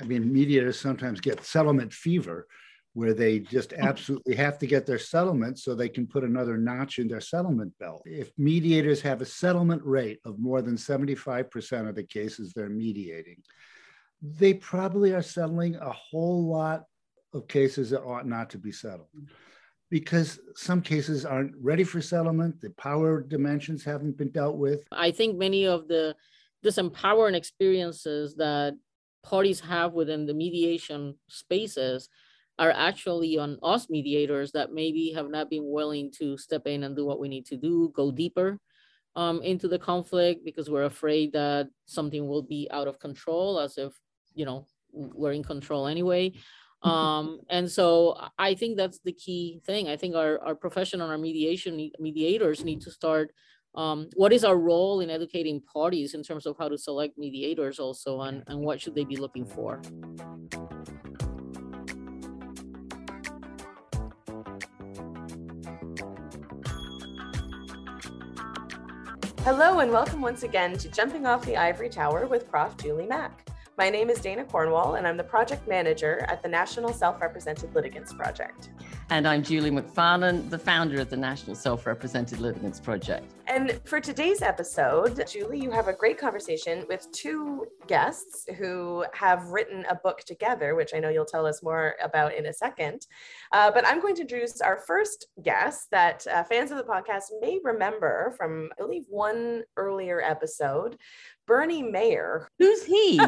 I mean, mediators sometimes get settlement fever where they just oh. absolutely have to get their settlement so they can put another notch in their settlement belt. If mediators have a settlement rate of more than 75% of the cases they're mediating, they probably are settling a whole lot of cases that ought not to be settled. Mm. Because some cases aren't ready for settlement the power dimensions haven't been dealt with. I think many of the disempowering experiences that parties have within the mediation spaces are actually on us mediators that maybe have not been willing to step in and do what we need to do, go deeper um, into the conflict because we're afraid that something will be out of control as if, you know, we're in control anyway. Um, and so I think that's the key thing. I think our, our profession and our mediation mediators need to start um, what is our role in educating parties in terms of how to select mediators also and, and what should they be looking for? Hello and welcome once again to Jumping Off the Ivory Tower with Prof. Julie Mack. My name is Dana Cornwall, and I'm the project manager at the National Self Represented Litigants Project. And I'm Julie Macfarlane, the founder of the National Self Represented Litigants Project. And for today's episode, Julie, you have a great conversation with two guests who have written a book together, which I know you'll tell us more about in a second. Uh, but I'm going to introduce our first guest that uh, fans of the podcast may remember from, I believe, one earlier episode. Bernie Mayer. Who's he?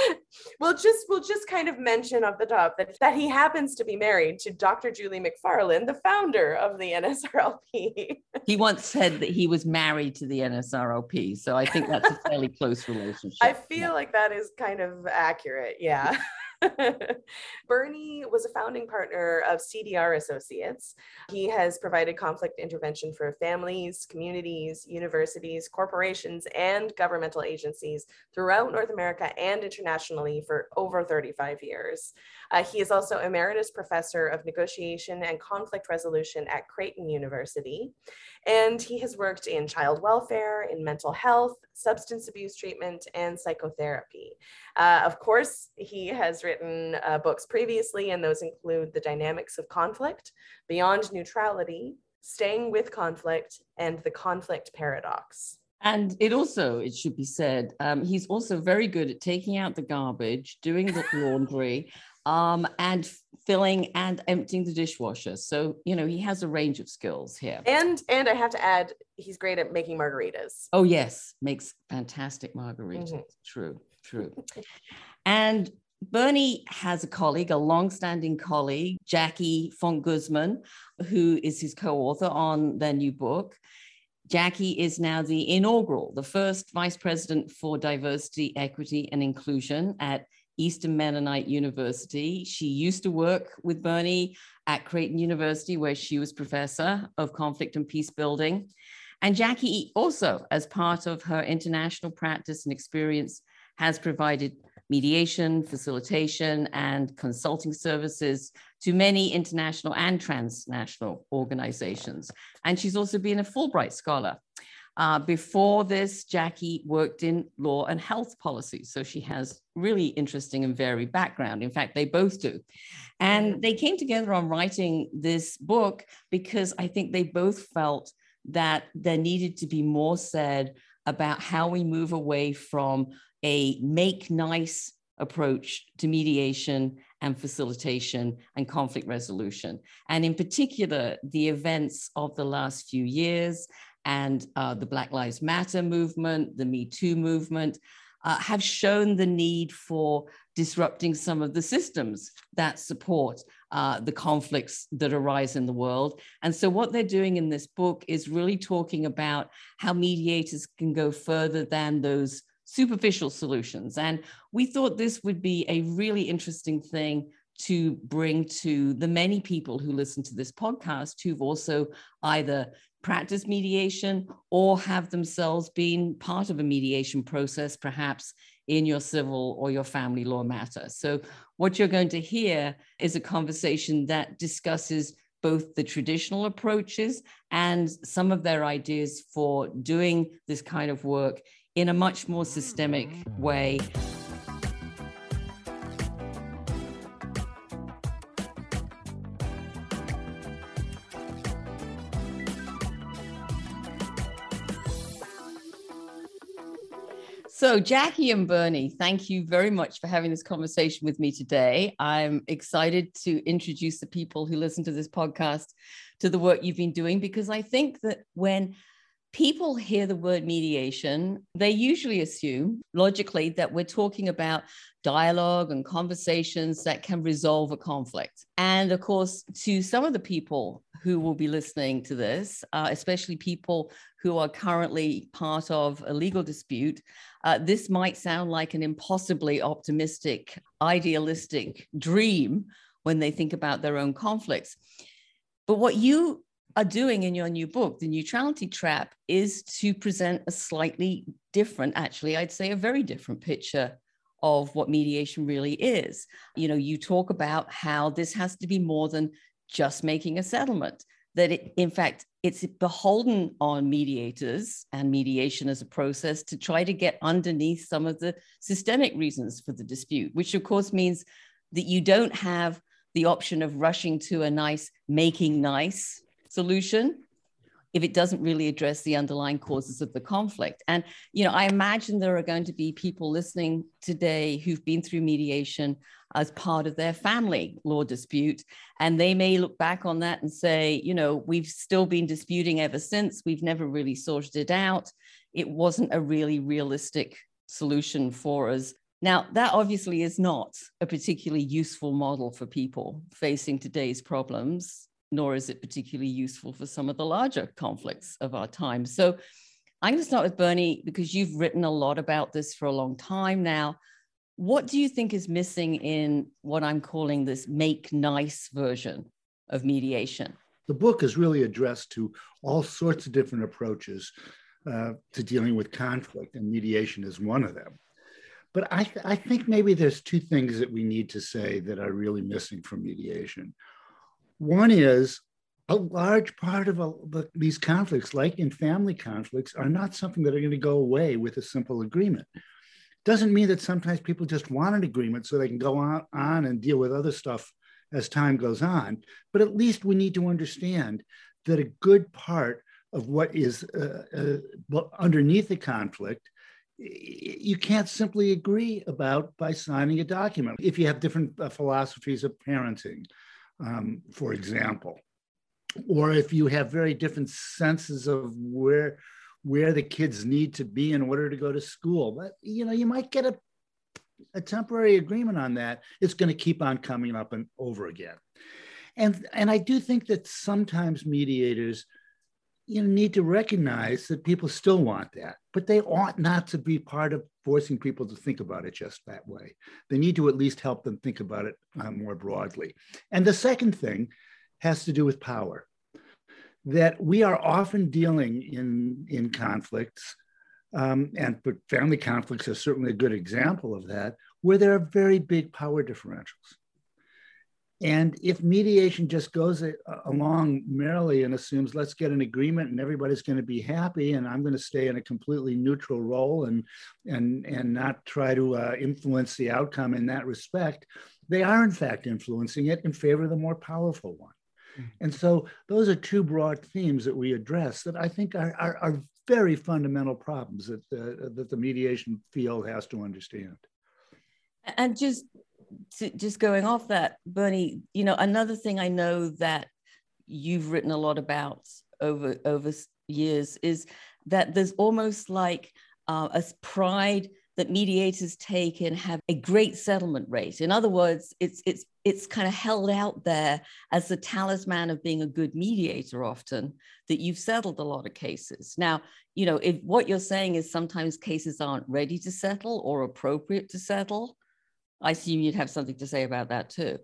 we'll just we'll just kind of mention off the top that, that he happens to be married to Dr. Julie Macfarlane, the founder of the NSRLP. he once said that he was married to the NSRLP, so I think that's a fairly close relationship. I feel yeah. like that is kind of accurate. Yeah. Bernie was a founding partner of CDR Associates. He has provided conflict intervention for families, communities, universities, corporations, and governmental agencies throughout North America and internationally for over 35 years. Uh, he is also emeritus professor of negotiation and conflict resolution at Creighton University. And he has worked in child welfare, in mental health, substance abuse treatment, and psychotherapy. Uh, of course, he has written uh, books previously, and those include The Dynamics of Conflict, Beyond Neutrality, Staying with Conflict, and The Conflict Paradox. And it also, it should be said, um, he's also very good at taking out the garbage, doing the laundry, um, and filling and emptying the dishwasher. So, you know, he has a range of skills here. And and I have to add, he's great at making margaritas. Oh, yes, makes fantastic margaritas. Mm-hmm. True, true. and Bernie has a colleague, a long-standing colleague, Jackie Font-Guzmán, who is his co-author on their new book. Jackie is now the inaugural, the first vice president for diversity, equity, and inclusion at Eastern Mennonite University. She used to work with Bernie at Creighton University, where she was professor of conflict and peace building. And Jackie also, as part of her international practice and experience, has provided mediation, facilitation, and consulting services to many international and transnational organizations. And she's also been a Fulbright Scholar. Uh, before this, Jackie worked in law and health policy. So she has really interesting and varied background. In fact, they both do. And they came together on writing this book because I think they both felt that there needed to be more said about how we move away from a make nice approach to mediation and facilitation and conflict resolution. And in particular, the events of the last few years and uh, the Black Lives Matter movement, the Me Too movement, uh, have shown the need for disrupting some of the systems that support uh, the conflicts that arise in the world. And so, what they're doing in this book is really talking about how mediators can go further than those superficial solutions. And we thought this would be a really interesting thing to bring to the many people who listen to this podcast who've also either practiced mediation or have themselves been part of a mediation process, perhaps in your civil or your family law matter. So, what you're going to hear is a conversation that discusses both the traditional approaches and some of their ideas for doing this kind of work in a much more mm. systemic way. So, Jackie and Bernie, thank you very much for having this conversation with me today. I'm excited to introduce the people who listen to this podcast to the work you've been doing because I think that when people hear the word mediation, they usually assume logically that we're talking about dialogue and conversations that can resolve a conflict. And of course, to some of the people who will be listening to this, uh, especially people who are currently part of a legal dispute, uh, this might sound like an impossibly optimistic, idealistic dream when they think about their own conflicts. But what you are doing in your new book, The Neutrality Trap, is to present a slightly different, actually, I'd say a very different picture of what mediation really is. You know, you talk about how this has to be more than just making a settlement, that it, in fact, it's beholden on mediators and mediation as a process to try to get underneath some of the systemic reasons for the dispute, which of course means that you don't have the option of rushing to a nice making nice solution if it doesn't really address the underlying causes of the conflict. And, you know, I imagine there are going to be people listening today who've been through mediation as part of their family law dispute. And they may look back on that and say, you know, we've still been disputing ever since. We've never really sorted it out. It wasn't a really realistic solution for us. Now, that obviously is not a particularly useful model for people facing today's problems nor is it particularly useful for some of the larger conflicts of our time. So I'm going to start with Bernie because you've written a lot about this for a long time now. What do you think is missing in what I'm calling this make nice version of mediation? The book is really addressed to all sorts of different approaches uh, to dealing with conflict, and mediation is one of them. But I, th- I think maybe there's two things that we need to say that are really missing from mediation. One is a large part of a, the, these conflicts, like in family conflicts, are not something that are going to go away with a simple agreement. Doesn't mean that sometimes people just want an agreement so they can go on, on and deal with other stuff as time goes on. But at least we need to understand that a good part of what is uh, uh, underneath the conflict you can't simply agree about by signing a document. If you have different uh, philosophies of parenting, um, for example. Or if you have very different senses of where where the kids need to be in order to go to school. But you know, you might get a, a temporary agreement on that. It's going to keep on coming up and over again. And and I do think that sometimes mediators you know, need to recognize that people still want that, but they ought not to be part of forcing people to think about it just that way. They need to at least help them think about it uh, more broadly. And the second thing has to do with power. That we are often dealing in, in conflicts, um, and but family conflicts are certainly a good example of that, where there are very big power differentials. And if mediation just goes along merrily and assumes let's get an agreement and everybody's going to be happy and I'm going to stay in a completely neutral role and and and not try to uh, influence the outcome in that respect, they are in fact influencing it in favor of the more powerful one. Mm-hmm. And so those are two broad themes that we address that I think are, are, are very fundamental problems that the, that the mediation field has to understand. And just to, just going off that, Bernie, you know, another thing I know that you've written a lot about over over years is that there's almost like uh, a pride that mediators take in have a great settlement rate. In other words, it's it's it's kind of held out there as the talisman of being a good mediator often that you've settled a lot of cases. Now, you know, if what you're saying is sometimes cases aren't ready to settle or appropriate to settle, I assume you'd have something to say about that too.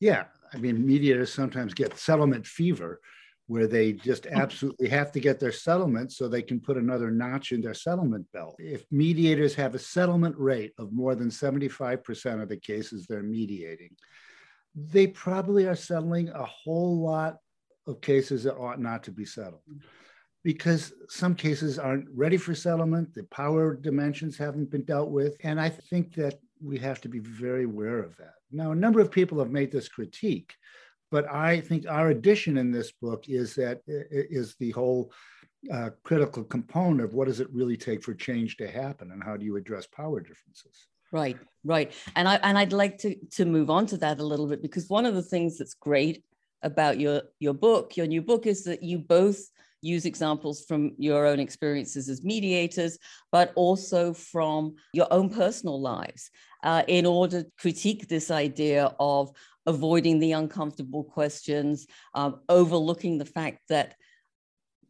Yeah. I mean, mediators sometimes get settlement fever where they just hmm. absolutely have to get their settlement so they can put another notch in their settlement belt. If mediators have a settlement rate of more than 75% of the cases they're mediating, they probably are settling a whole lot of cases that ought not to be settled because some cases aren't ready for settlement, the power dimensions haven't been dealt with. And I think that we have to be very aware of that. Now, a number of people have made this critique, but I think our addition in this book is that is the whole uh, critical component of what does it really take for change to happen and how do you address power differences right right and i and i'd like to to move on to that a little bit because one of the things that's great about your your book your new book is that you both use examples from your own experiences as mediators but also from your own personal lives uh, in order to critique this idea of avoiding the uncomfortable questions um, overlooking the fact that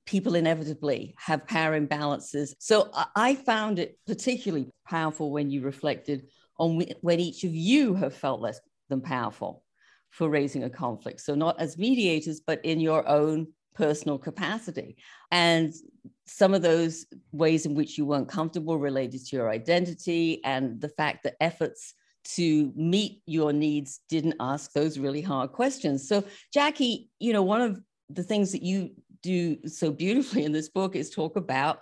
people inevitably have power imbalances. So I found it particularly powerful when you reflected on when each of you have felt less than powerful for raising a conflict. So not as mediators, but in your own personal capacity. And some of those ways in which you weren't comfortable related to your identity and the fact that efforts to meet your needs didn't ask those really hard questions. So, Jackie, you know, one of the things that you do so beautifully in this book is talk about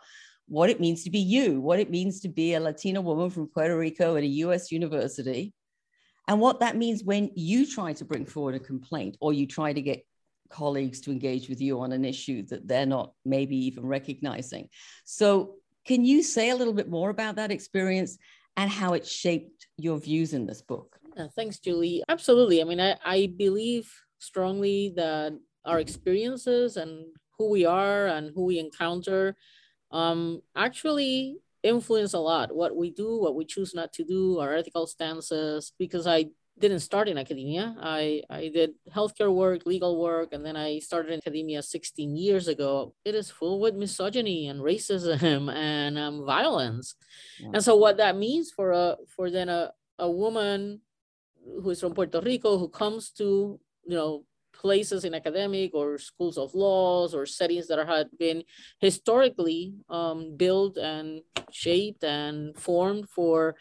what it means to be you, what it means to be a Latina woman from Puerto Rico at a US university, and what that means when you try to bring forward a complaint or you try to get colleagues to engage with you on an issue that they're not maybe even recognizing. So, can you say a little bit more about that experience and how it shaped your views in this book? Yeah, thanks, Julie. Absolutely. I mean, I, I believe strongly that our experiences and who we are and who we encounter um, actually influence a lot what we do, what we choose not to do, our ethical stances. Because I didn't start in academia, I, I did healthcare work, legal work, and then I started in academia 16 years ago. It is full with misogyny and racism and um, violence. Yeah. And so, what that means for a for then a, a woman who is from Puerto Rico who comes to you know places in academic or schools of laws or settings that had been historically um, built and shaped and formed for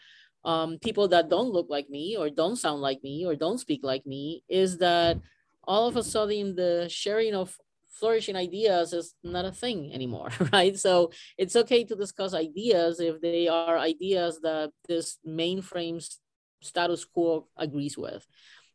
um, people that don't look like me or don't sound like me or don't speak like me is that all of a sudden the sharing of flourishing ideas is not a thing anymore right? So it's okay to discuss ideas if they are ideas that this mainframe status quo agrees with.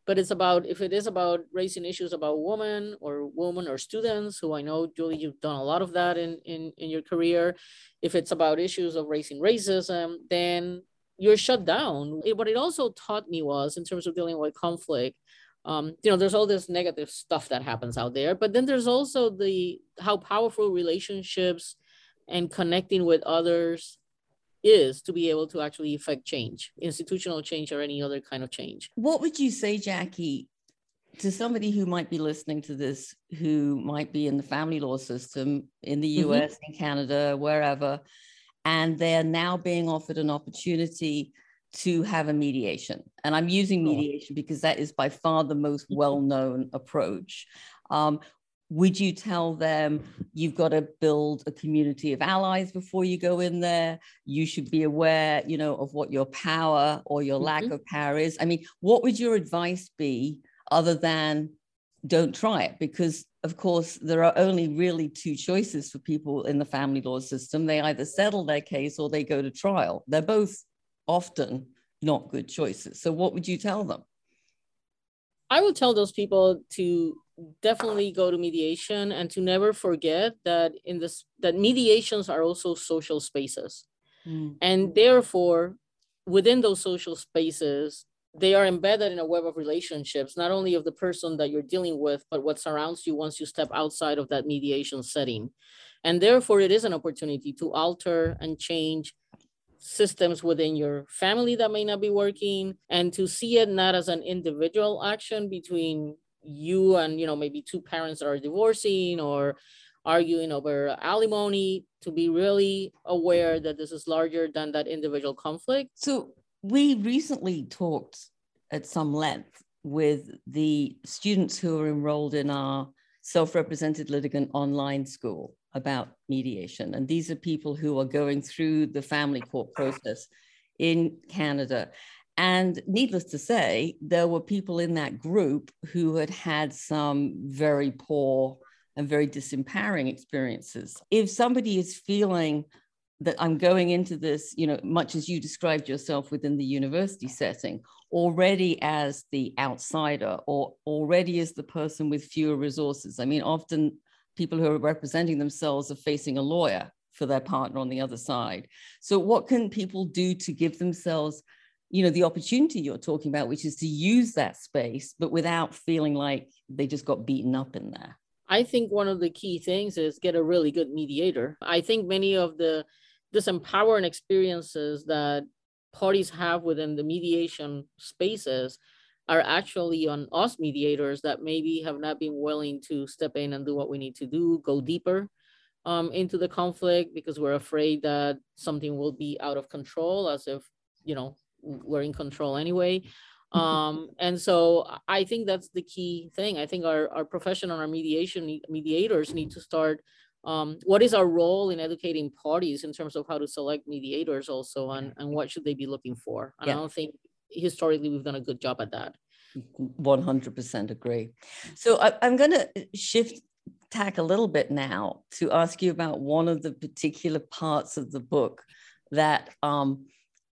But it's about if it is about raising issues about women or women or students who i know julie you've done a lot of that in in, in your career. If it's about issues of raising racism then you're shut down it, what it also taught me was in terms of dealing with conflict um, you know there's all this negative stuff that happens out there but then there's also the how powerful relationships and connecting with others is to be able to actually affect change, institutional change or any other kind of change. What would you say, Jackie, to somebody who might be listening to this, who might be in the family law system in the US, mm-hmm. in Canada, wherever, and they're now being offered an opportunity to have a mediation? And I'm using mediation because that is by far the most mm-hmm. well known approach. Um, would you tell them you've got to build a community of allies before you go in there you should be aware you know of what your power or your mm-hmm. lack of power is i mean what would your advice be other than don't try it because of course there are only really two choices for people in the family law system. They either settle their case or they go to trial. They're both often not good choices. So what would you tell them? I would tell those people to definitely go to mediation and to never forget that in this that mediations are also social spaces. Mm. and therefore within those social spaces they are embedded in a web of relationships not only of the person that you're dealing with but what surrounds you once you step outside of that mediation setting. And therefore it is an opportunity to alter and change systems within your family that may not be working and to see it not as an individual action between you and you know maybe two parents that are divorcing or arguing over alimony to be really aware that this is larger than that individual conflict. So we recently talked at some length with the students who are enrolled in our self-represented litigant online school about mediation and these are people who are going through the family court process in canada and needless to say, there were people in that group who had had some very poor and very disempowering experiences. If somebody is feeling that I'm going into this, you know, much as you described yourself within the university setting, already as the outsider or already as the person with fewer resources. I mean, often people who are representing themselves are facing a lawyer for their partner on the other side. So, what can people do to give themselves, you know, the opportunity you're talking about, which is to use that space, but without feeling like they just got beaten up in there? I think one of the key things is get a really good mediator. I think many of the disempowering experiences that parties have within the mediation spaces are actually on us mediators that maybe have not been willing to step in and do what we need to do, go deeper um, into the conflict because we're afraid that something will be out of control as if, you know, we're in control anyway. Um, and so I think that's the key thing. I think our, our profession and our mediation mediators need to start um, what is our role in educating parties in terms of how to select mediators also and, and what should they be looking for? And yeah. i don't think historically we've done a good job at that. 100% agree. So I, i'm going to shift tack a little bit now to ask you about one of the particular parts of the book that um,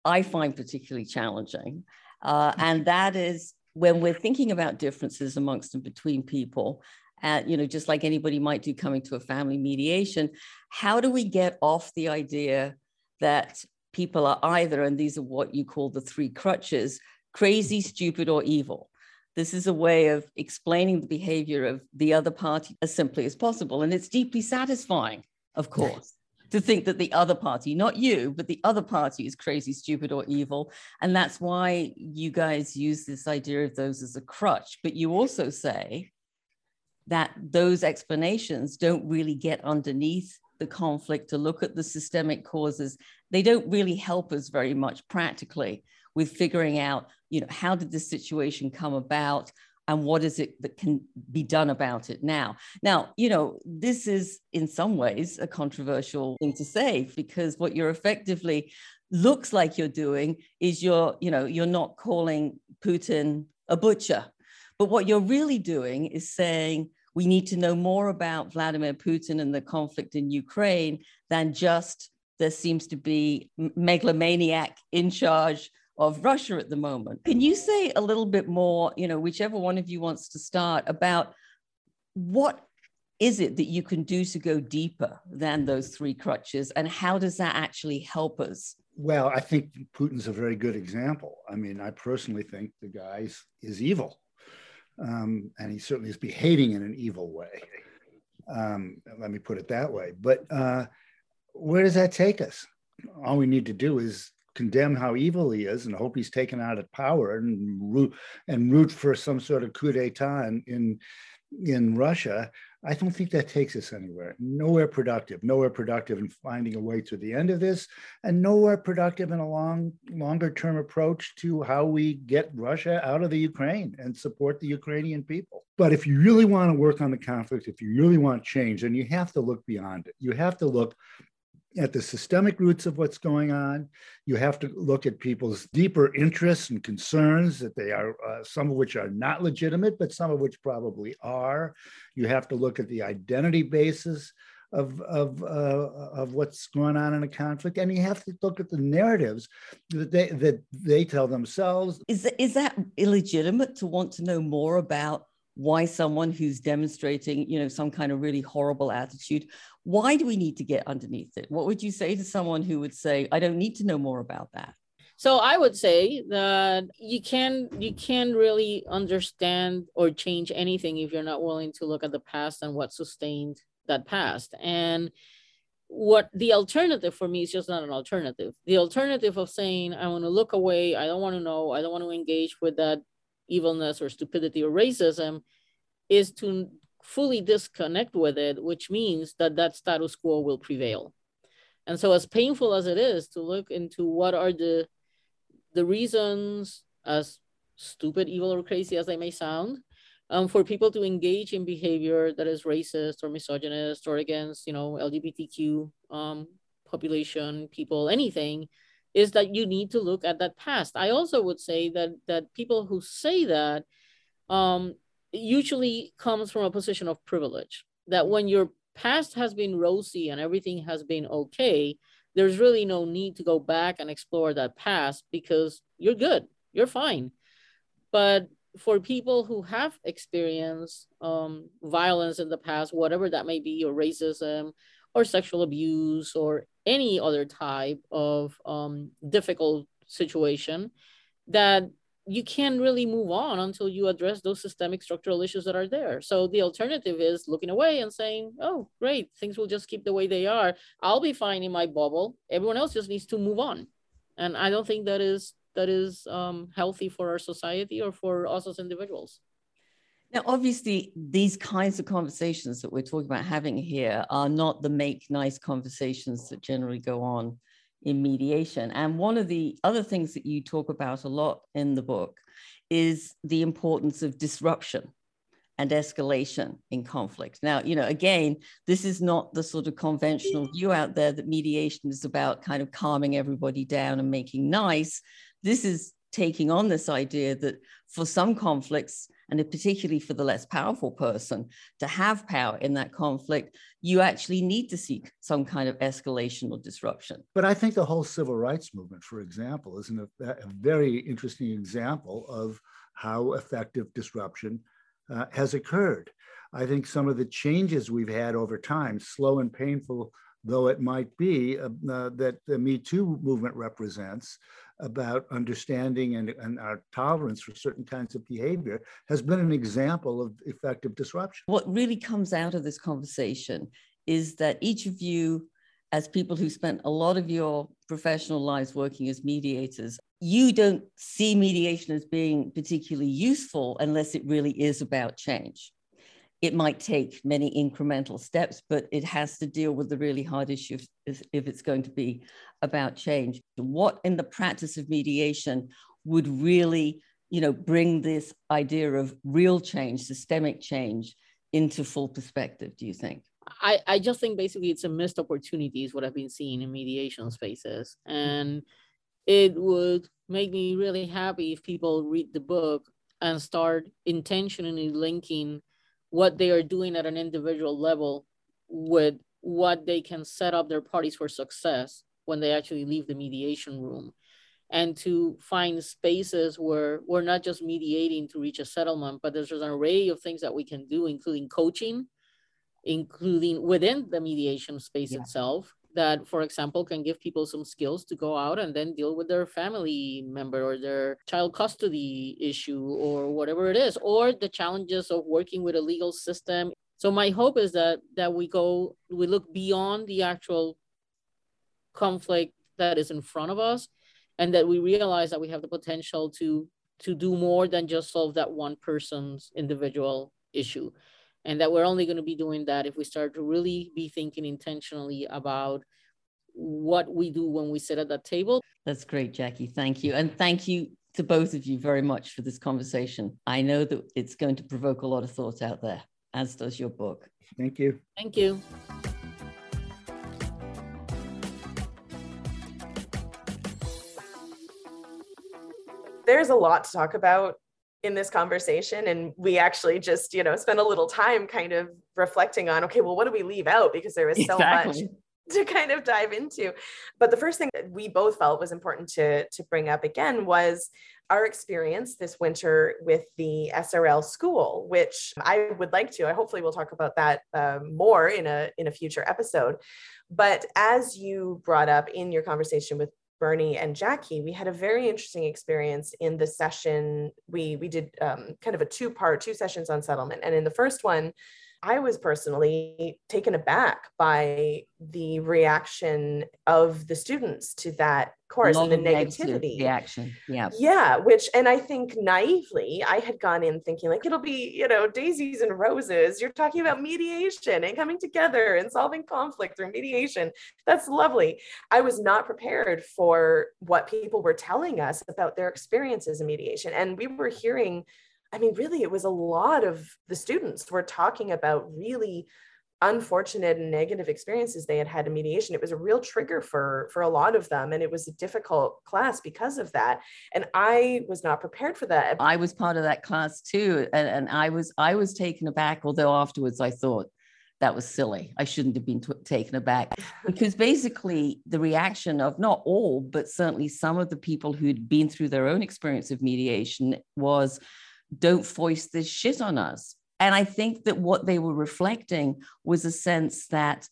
i find particularly challenging uh, and that is when we're thinking about differences amongst and between people at, you know, just like anybody might do coming to a family mediation, how do we get off the idea that people are either, and these are what you call the three crutches, crazy, mm-hmm. stupid, or evil? This is a way of explaining the behavior of the other party as simply as possible. And it's deeply satisfying, of course. to think that the other party, not you, but the other party is crazy, stupid, or evil. And that's why you guys use this idea of those as a crutch. But you also say that those explanations don't really get underneath the conflict to look at the systemic causes. They don't really help us very much practically with figuring out, you know, how did this situation come about and what is it that can be done about it now? Now, you know, this is in some ways a controversial thing to say because what you're effectively looks like you're doing is you're, you know, you're not calling Putin a butcher but what you're really doing is saying we need to know more about Vladimir Putin and the conflict in Ukraine than just there seems to be megalomaniac in charge of Russia at the moment. Can you say a little bit more, you know, whichever one of you wants to start, about what is it that you can do to go deeper than those three crutches and how does that actually help us? Well, I think Putin's a very good example. I mean, I personally think the guy is evil um, and he certainly is behaving in an evil way. Um, let me put it that way. But uh, where does that take us? All we need to do is condemn how evil he is and hope he's taken out of power and root and root for some sort of coup d'état in, in in Russia, I don't think that takes us anywhere. Nowhere productive. Nowhere productive in finding a way to the end of this, and nowhere productive in a long, longer term approach to how we get Russia out of the Ukraine and support the Ukrainian people. But if you really want to work on the conflict, if you really want change, then you have to look beyond it. You have to look at the systemic roots of what's going on. You have to look at people's deeper interests and concerns that they are, uh, some of which are not legitimate, but some of which probably are. You have to look at the identity basis of, of, uh, of what's going on in a conflict. And you have to look at the narratives that they, that they tell themselves. Is that, is that illegitimate to want to know more about why someone who's demonstrating you know some kind of really horrible attitude why do we need to get underneath it? What would you say to someone who would say i don't need to know more about that so i would say that you can you can't really understand or change anything if you're not willing to look at the past and what sustained that past. And what the alternative for me is just not an alternative. The alternative of saying i want to look away. I don't want to know. I don't want to engage with that evilness or stupidity or racism is to fully disconnect with it, which means that that status quo will prevail. And so, as painful as it is to look into what are the the reasons, as stupid, evil, or crazy as they may sound, um, for people to engage in behavior that is racist or misogynist or against, you know, LGBTQ um, population, people, anything, is that you need to look at that past. I also would say that that people who say that um, usually comes from a position of privilege. That when your past has been rosy and everything has been okay, there's really no need to go back and explore that past because you're good, you're fine. But for people who have experienced um, violence in the past, whatever that may be, or racism, or sexual abuse, or any other type of um, difficult situation, that you can't really move on until you address those systemic structural issues that are there. So the alternative is looking away and saying, oh, great, things will just keep the way they are. I'll be fine in my bubble. Everyone else just needs to move on. And I don't think that is that is um, healthy for our society or for us as individuals. Now, obviously, these kinds of conversations that we're talking about having here are not the make nice conversations that generally go on in mediation. And one of the other things that you talk about a lot in the book is the importance of disruption and escalation in conflict. Now, you know, again, this is not the sort of conventional view out there that mediation is about kind of calming everybody down and making nice. This is taking on this idea that for some conflicts, and particularly for the less powerful person to have power in that conflict, you actually need to seek some kind of escalation or disruption. But I think the whole civil rights movement, for example, is a, a very interesting example of how effective disruption uh, has occurred. I think some of the changes we've had over time, slow and painful though it might be, uh, uh, that the Me Too movement represents, about understanding and, and our tolerance for certain kinds of behavior has been an example of effective disruption. What really comes out of this conversation is that each of you, as people who spent a lot of your professional lives working as mediators, you don't see mediation as being particularly useful unless it really is about change it might take many incremental steps, but it has to deal with the really hard issue if, if, it's going to be about change. What in the practice of mediation would really, you know, bring this idea of real change, systemic change into full perspective, do you think? I, I just think basically it's a missed opportunity is what I've been seeing in mediation spaces. And it would make me really happy if people read the book and start intentionally linking what they are doing at an individual level with what they can set up their parties for success when they actually leave the mediation room and to find spaces where we're not just mediating to reach a settlement but there's an array of things that we can do including coaching including within the mediation space yeah. itself that, for example, can give people some skills to go out and then deal with their family member or their child custody issue or whatever it is, or the challenges of working with a legal system. So my hope is that that we go, we look beyond the actual conflict that is in front of us, and that we realize that we have the potential to to do more than just solve that one person's individual issue and that we're only going to be doing that if we start to really be thinking intentionally about what we do when we sit at that table. That's great, Jackie. Thank you. And thank you to both of you very much for this conversation. I know that it's going to provoke a lot of thought out there, as does your book. Thank you. Thank you. There's a lot to talk about in this conversation and we actually just you know spent a little time kind of reflecting on okay well what do we leave out because there was so exactly. much to kind of dive into but the first thing that we both felt was important to to bring up again was our experience this winter with the SRL school, which I would like to. I hopefully we'll talk about that uh, more in a in a future episode. But as you brought up in your conversation with Bernie and Jackie, we had a very interesting experience in the session. We we did um, kind of a two part, two sessions on settlement, and in the first one, I was personally taken aback by the reaction of the students to that course and the negativity reaction. Yeah. Yeah. Which, and I think naively, I had gone in thinking like it'll be, you know, daisies and roses. You're talking about mediation and coming together and solving conflict through mediation. That's lovely. I was not prepared for what people were telling us about their experiences in mediation. And we were hearing I mean, really, it was a lot of the students were talking about really unfortunate and negative experiences they had had in mediation. It was a real trigger for for a lot of them and it was a difficult class because of that. And i was not prepared for that. I was part of that class too and, and i was i was taken aback although afterwards i thought that was silly. I shouldn't have been t- taken aback. Because basically the reaction of not all but certainly some of the people who'd been through their own experience of mediation was don't foist this shit on us. And I think that what they were reflecting was a sense that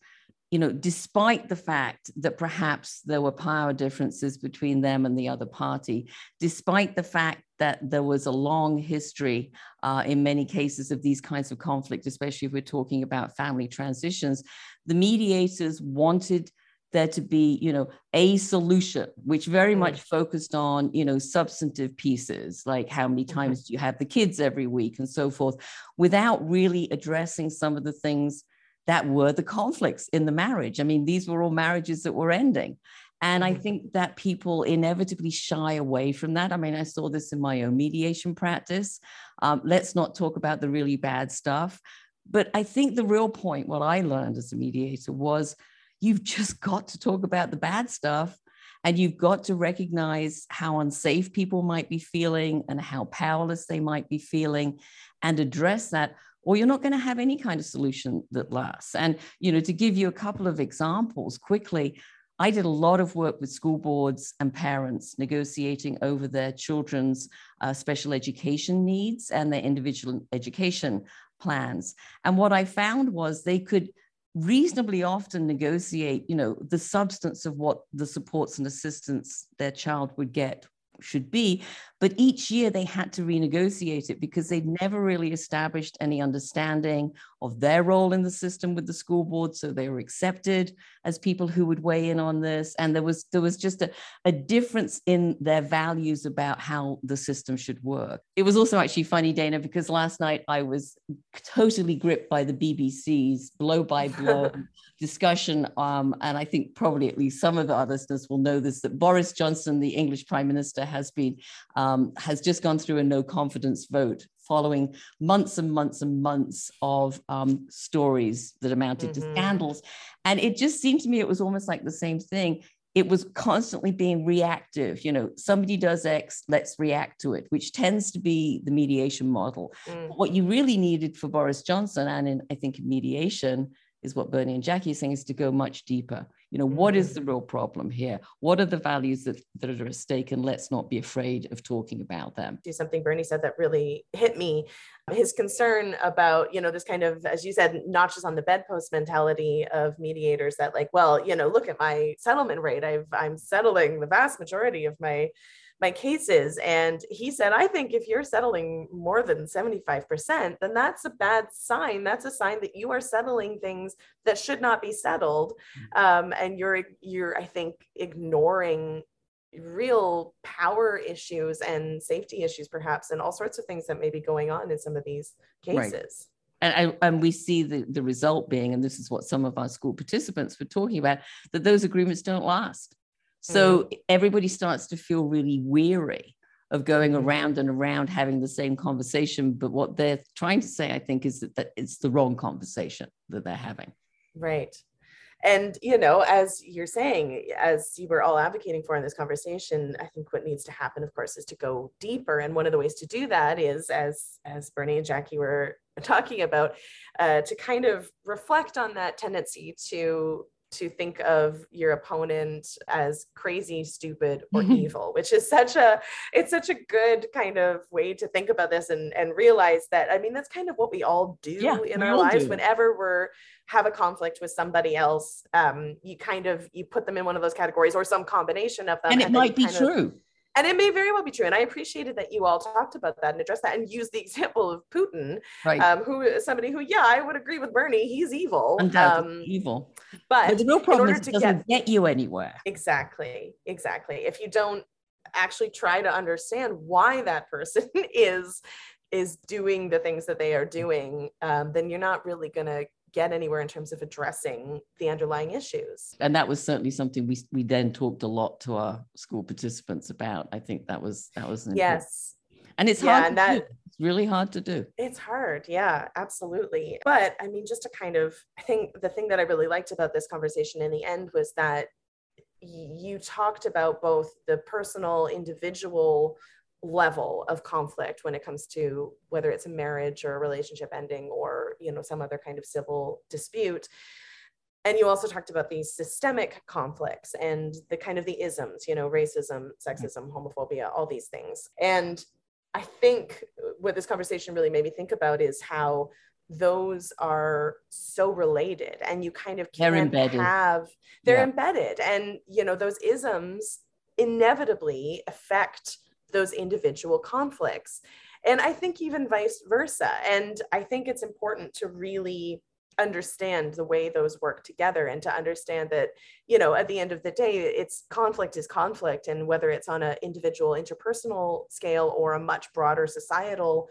you know, despite the fact that perhaps there were power differences between them and the other party, despite the fact that there was a long history uh, in many cases of these kinds of conflict, especially if we're talking about family transitions, the mediators wanted there to be, you know, a solution, which very much focused on, you know, substantive pieces like how many mm-hmm. times do you have the kids every week and so forth, without really addressing some of the things that were the conflicts in the marriage. I mean, these were all marriages that were ending. And I mm-hmm. think that people inevitably shy away from that. I mean, I saw this in my own mediation practice. Um, let's not talk about the really bad stuff. But I think the real point, what I learned as a mediator, was you've just got to talk about the bad stuff and you've got to recognize how unsafe people might be feeling and how powerless they might be feeling and address that or you're not going to have any kind of solution that lasts. And, you know, to give you a couple of examples quickly, I did a lot of work with school boards and parents negotiating over their children's uh, special education needs and their individual education plans. And what I found was they could reasonably often negotiate, you know, the substance of what the supports and assistance their child would get should be. But each year they had to renegotiate it because they'd never really established any understanding of their role in the system with the school board. So they were accepted as people who would weigh in on this. And there was there was just a, a difference in their values about how the system should work. It was also actually funny, Dana, because last night I was totally gripped by the BBC's blow by blow discussion. Um, and I think probably at least some of our listeners will know this that Boris Johnson, the English Prime Minister, has been um, has just gone through a no confidence vote following months and months and months of um, stories that amounted mm-hmm. to scandals. And it just seemed to me it was almost like the same thing. It was constantly being reactive. You know, somebody does X, let's react to it, which tends to be the mediation model. Mm. What you really needed for Boris Johnson, and in, I think in mediation, is what Bernie and Jackie are saying, is to go much deeper. You know what is mm-hmm. the real problem here? What are the values that, that are at stake? And let's not be afraid of talking about them. Do something bernie said that really hit me. His concern about you know this kind of as you said notches on the bedpost mentality of mediators that like well you know look at my settlement rate. I've i'm settling the vast majority of my my cases. And he said, I think if you're settling more than 75%, then that's a bad sign. That's a sign that you are settling things that should not be settled. Mm. Um, and you're, you're, I think, ignoring real power issues and safety issues, perhaps, and all sorts of things that may be going on in some of these cases. Right. And, and, we see the, the result being, and this is what some of our school participants were talking about, that those agreements don't last. So mm. everybody starts to feel really weary of going mm-hmm. around and around having the same conversation. But what they're trying to say, I think, is that, that it's the wrong conversation that they're having. Right. And, you know, as you're saying, as you were all advocating for in this conversation, I think what needs to happen, of course, is to go deeper. And one of the ways to do that is, as, as Bernie and Jackie were talking about, uh, to kind of reflect on that tendency to to think of your opponent as crazy stupid or mm-hmm. evil which is such a it's such a good kind of way to think about this and and realize that i mean that's kind of what we all do yeah, in our lives do. whenever we're have a conflict with somebody else um you kind of you put them in one of those categories or some combination of them and it might be true of, and it may very well be true. And I appreciated that you all talked about that and addressed that and used the example of Putin, right. um, who is somebody who, yeah, I would agree with Bernie. He's evil. Undoubtedly um, evil. But, but, the real problem is it doesn't get, get you anywhere. Exactly. Exactly. If you don't actually try to understand why that person is is doing the things that they are doing, um, then you're not really going to get anywhere in terms of addressing the underlying issues. And that was certainly something we we then talked a lot to our school participants about. I think that was that was yes. And it's yeah, hard and that, do. It's really hard to do. It's hard. Yeah, absolutely. But I mean, just to kind of, I think the thing that I really liked about this conversation in the end was that you talked about both the personal, individual level of conflict when it comes to whether it's a marriage or a relationship ending or you know some other kind of civil dispute and you also talked about these systemic conflicts and the kind of the isms you know racism sexism homophobia all these things and I think what this conversation really made me think about is how those are so related and you kind of can't they're embedded. have they're yeah. embedded and you know those isms inevitably affect those individual conflicts. And i think even vice versa. And i think it's important to really understand the way those work together and to understand that you know at the end of the day it's conflict is conflict. And whether it's on an individual interpersonal scale or a much broader societal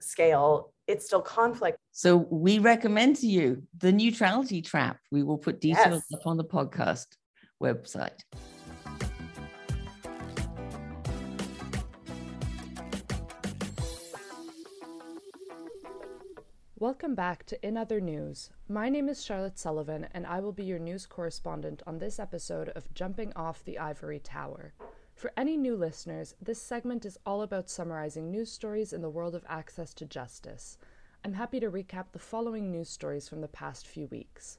scale it's still conflict. So we recommend to you the neutrality trap. We will put details yes. up on the podcast website Welcome back to In Other News. My name is Charlotte Sullivan, and I will be your news correspondent on this episode of Jumping Off the Ivory Tower. For any new listeners, this segment is all about summarizing news stories in the world of access to justice. I'm happy to recap the following news stories from the past few weeks.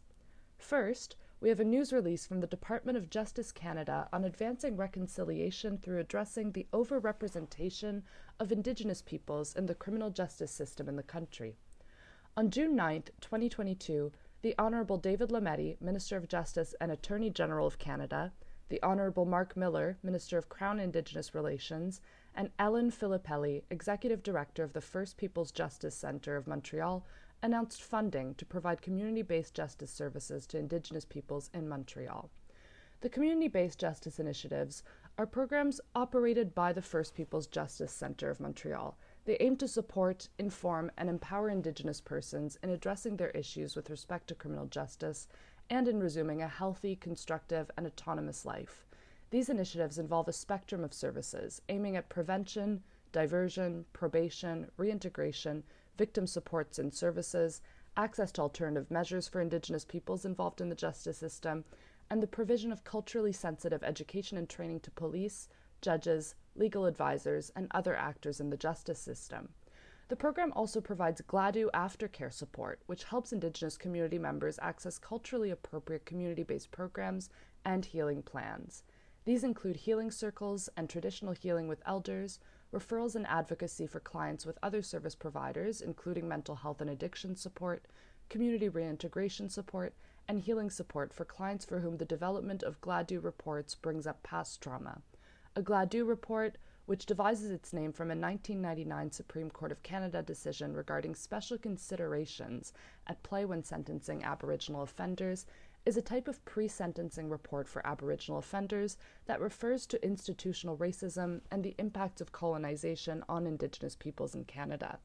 First, we have a news release from the Department of Justice Canada on advancing reconciliation through addressing the overrepresentation of Indigenous peoples in the criminal justice system in the country. On June 9, 2022, the Honourable David Lametti, Minister of Justice and Attorney General of Canada, the Honourable Mark Miller, Minister of Crown Indigenous Relations, and Ellen Filippelli, Executive Director of the First Peoples Justice Centre of Montreal, announced funding to provide community based justice services to Indigenous peoples in Montreal. The community based justice initiatives are programs operated by the First Peoples Justice Centre of Montreal they aim to support, inform, and empower Indigenous persons in addressing their issues with respect to criminal justice and in resuming a healthy, constructive, and autonomous life. These initiatives involve a spectrum of services aiming at prevention, diversion, probation, reintegration, victim supports and services, access to alternative measures for Indigenous peoples involved in the justice system, and the provision of culturally sensitive education and training to police, judges, legal advisors, and other actors in the justice system. The program also provides Gladue aftercare support, which helps Indigenous community members access culturally appropriate community based programs and healing plans. These include healing circles and traditional healing with elders, referrals and advocacy for clients with other service providers, including mental health and addiction support, community reintegration support, and healing support for clients for whom the development of Gladue reports brings up past trauma a Gladue report, which devises its name from a 1999 Supreme Court of Canada decision regarding special considerations at play when sentencing Aboriginal offenders, is a type of pre sentencing report for Aboriginal offenders that refers to institutional racism and the impacts of colonization on Indigenous peoples in Canada.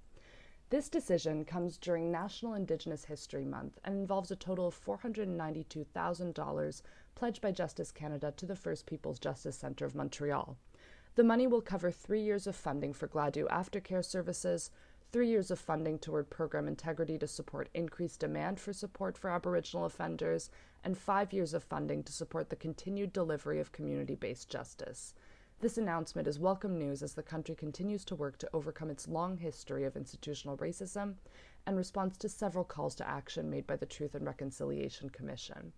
This decision comes during National Indigenous History Month and involves a total of $492,000 pledged by Justice Canada to the First Peoples Justice Centre of Montreal. The money will cover three years of funding for Gladue aftercare services, three years of funding toward program integrity to support increased demand for support for Aboriginal offenders, and five years of funding to support the continued delivery of community based justice. This announcement is welcome news as the country continues to work to overcome its long history of institutional racism and responds to several calls to action made by the Truth and Reconciliation Commission.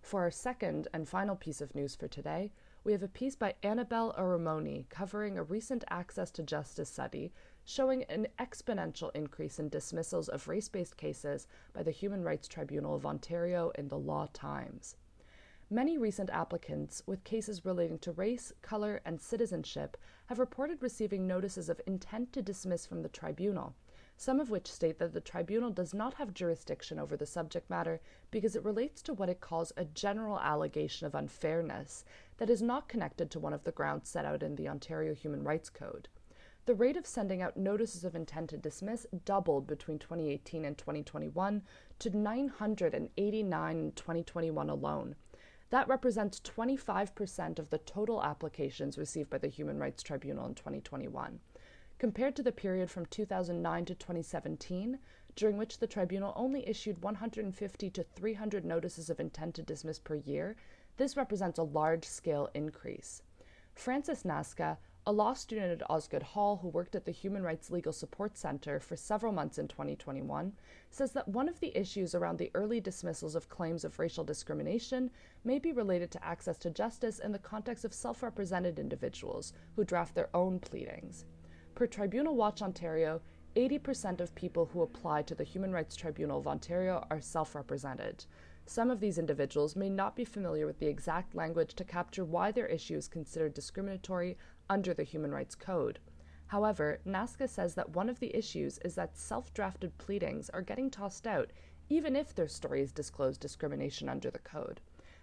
For our second and final piece of news for today, we have a piece by Annabelle Oromoni covering a recent access to justice study showing an exponential increase in dismissals of race based cases by the Human Rights Tribunal of Ontario in the Law Times. Many recent applicants with cases relating to race, color, and citizenship have reported receiving notices of intent to dismiss from the tribunal some of which state that the tribunal does not have jurisdiction over the subject matter because it relates to what it calls a general allegation of unfairness that is not connected to one of the grounds set out in the Ontario Human Rights Code. The rate of sending out notices of intent to dismiss doubled between 2018 and 2021 to 989 in 2021 alone. That represents 25% of the total applications received by the Human Rights Tribunal in 2021 compared to the period from 2009 to 2017, during which the tribunal only issued 150 to 300 notices of intent to dismiss per year, this represents a large scale increase. Francis Nasca, a law student at Osgoode Hall who worked at the Human Rights Legal Support Center for several months in 2021, says that one of the issues around the early dismissals of claims of racial discrimination may be related to access to justice in the context of self represented individuals who draft their own pleadings. Per Tribunal Watch Ontario, 80% of people who apply to the Human Rights Tribunal of Ontario are self represented. Some of these individuals may not be familiar with the exact language to capture why their issue is considered discriminatory under the Human Rights Code. However, Nasca says that one of the issues is that self drafted pleadings are getting tossed out, even if their stories disclose discrimination under the code.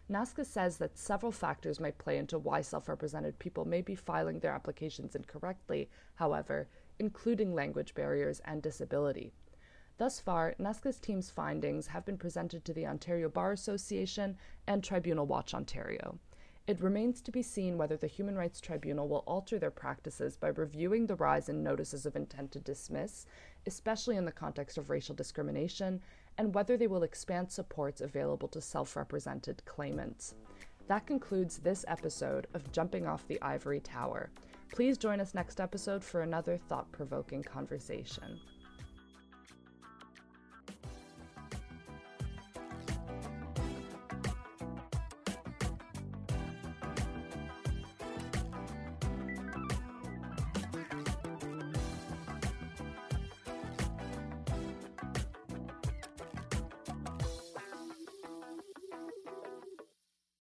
Nasca says that several factors might play into why self represented people may be filing their applications incorrectly, however, including language barriers and disability. Thus far, Nasca's team's findings have been presented to the Ontario Bar Association and Tribunal Watch Ontario. It remains to be seen whether the Human Rights Tribunal will alter their practices by reviewing the rise in notices of intent to dismiss, especially in the context of racial discrimination, and whether they will expand supports available to self represented claimants. That concludes this episode of Jumping Off the Ivory Tower. Please join us next episode for another thought provoking conversation.